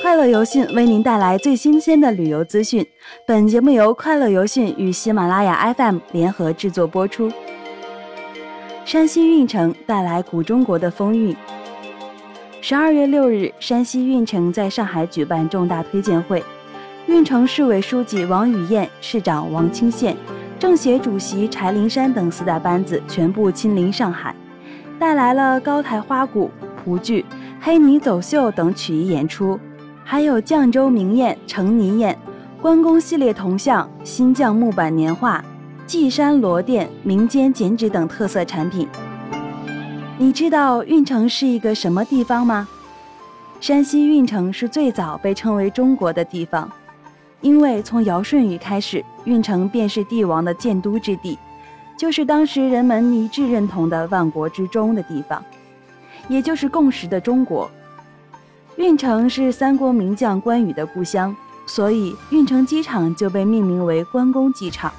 快乐游讯为您带来最新鲜的旅游资讯。本节目由快乐游讯与喜马拉雅 FM 联合制作播出。山西运城带来古中国的风韵。十二月六日，山西运城在上海举办重大推荐会，运城市委书记王宇燕、市长王清县、政协主席柴林山等四大班子全部亲临上海，带来了高台花鼓、蒲剧、黑泥走秀等曲艺演出。还有绛州名砚、成泥砚、关公系列铜像、新绛木板年画、稷山罗店、民间剪纸等特色产品。你知道运城是一个什么地方吗？山西运城是最早被称为中国的地方，因为从尧舜禹开始，运城便是帝王的建都之地，就是当时人们一致认同的万国之中的地方，也就是共识的中国。运城是三国名将关羽的故乡，所以运城机场就被命名为关公机场。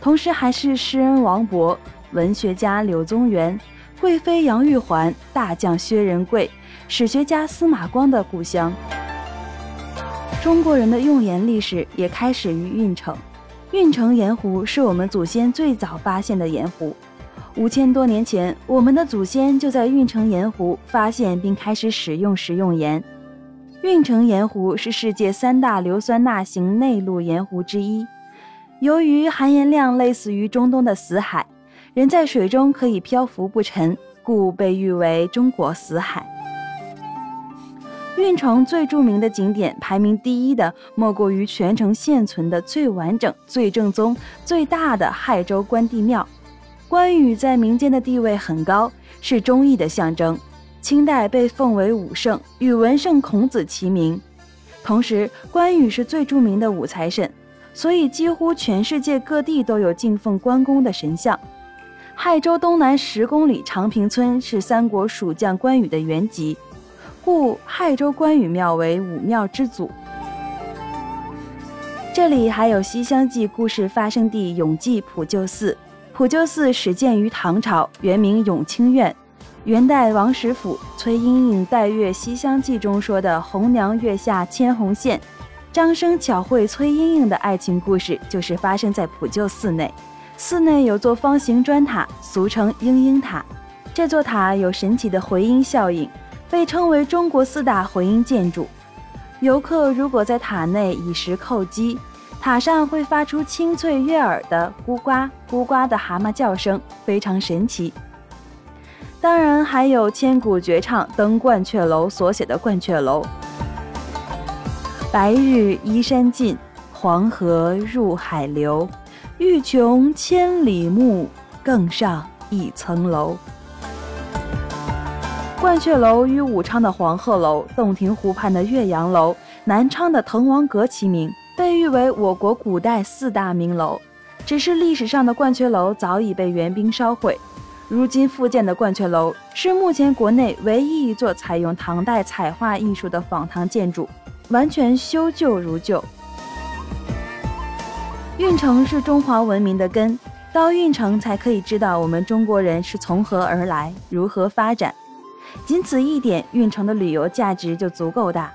同时，还是诗人王勃、文学家柳宗元、贵妃杨玉环、大将薛仁贵、史学家司马光的故乡。中国人的用盐历史也开始于运城。运城盐湖是我们祖先最早发现的盐湖。五千多年前，我们的祖先就在运城盐湖发现并开始使用食用盐。运城盐湖是世界三大硫酸钠型内陆盐湖之一。由于含盐量类似于中东的死海，人在水中可以漂浮不沉，故被誉为“中国死海”。运城最著名的景点，排名第一的莫过于全城现存的最完整、最正宗、最大的亥州关帝庙。关羽在民间的地位很高，是忠义的象征。清代被奉为武圣，与文圣孔子齐名。同时，关羽是最著名的武财神，所以几乎全世界各地都有敬奉关公的神像。亥州东南十公里长平村是三国蜀将关羽的原籍，故亥州关羽庙为武庙之祖。这里还有《西厢记》故事发生地永济普救寺。普救寺始建于唐朝，原名永清院。元代王实甫、崔莺莺代月西厢记中说的“红娘月下牵红线”，张生巧会崔莺莺的爱情故事，就是发生在普救寺内。寺内有座方形砖塔，俗称莺莺塔。这座塔有神奇的回音效应，被称为中国四大回音建筑。游客如果在塔内以石叩击，塔上会发出清脆悦耳的“咕呱咕呱”的蛤蟆叫声，非常神奇。当然，还有千古绝唱《登鹳雀楼》所写的《鹳雀楼》：“白日依山尽，黄河入海流。欲穷千里目，更上一层楼。”鹳雀楼与武昌的黄鹤楼、洞庭湖畔的岳阳楼、南昌的滕王阁齐名。被誉为我国古代四大名楼，只是历史上的鹳雀楼早已被援兵烧毁。如今复建的鹳雀楼是目前国内唯一一座采用唐代彩画艺术的仿唐建筑，完全修旧如旧。运城是中华文明的根，到运城才可以知道我们中国人是从何而来，如何发展。仅此一点，运城的旅游价值就足够大。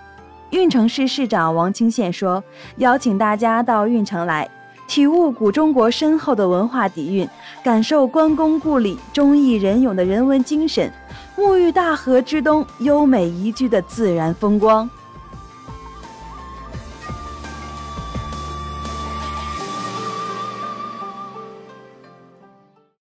运城市市长王清县说：“邀请大家到运城来，体悟古中国深厚的文化底蕴，感受关公故里忠义仁勇的人文精神，沐浴大河之东优美宜居的自然风光。”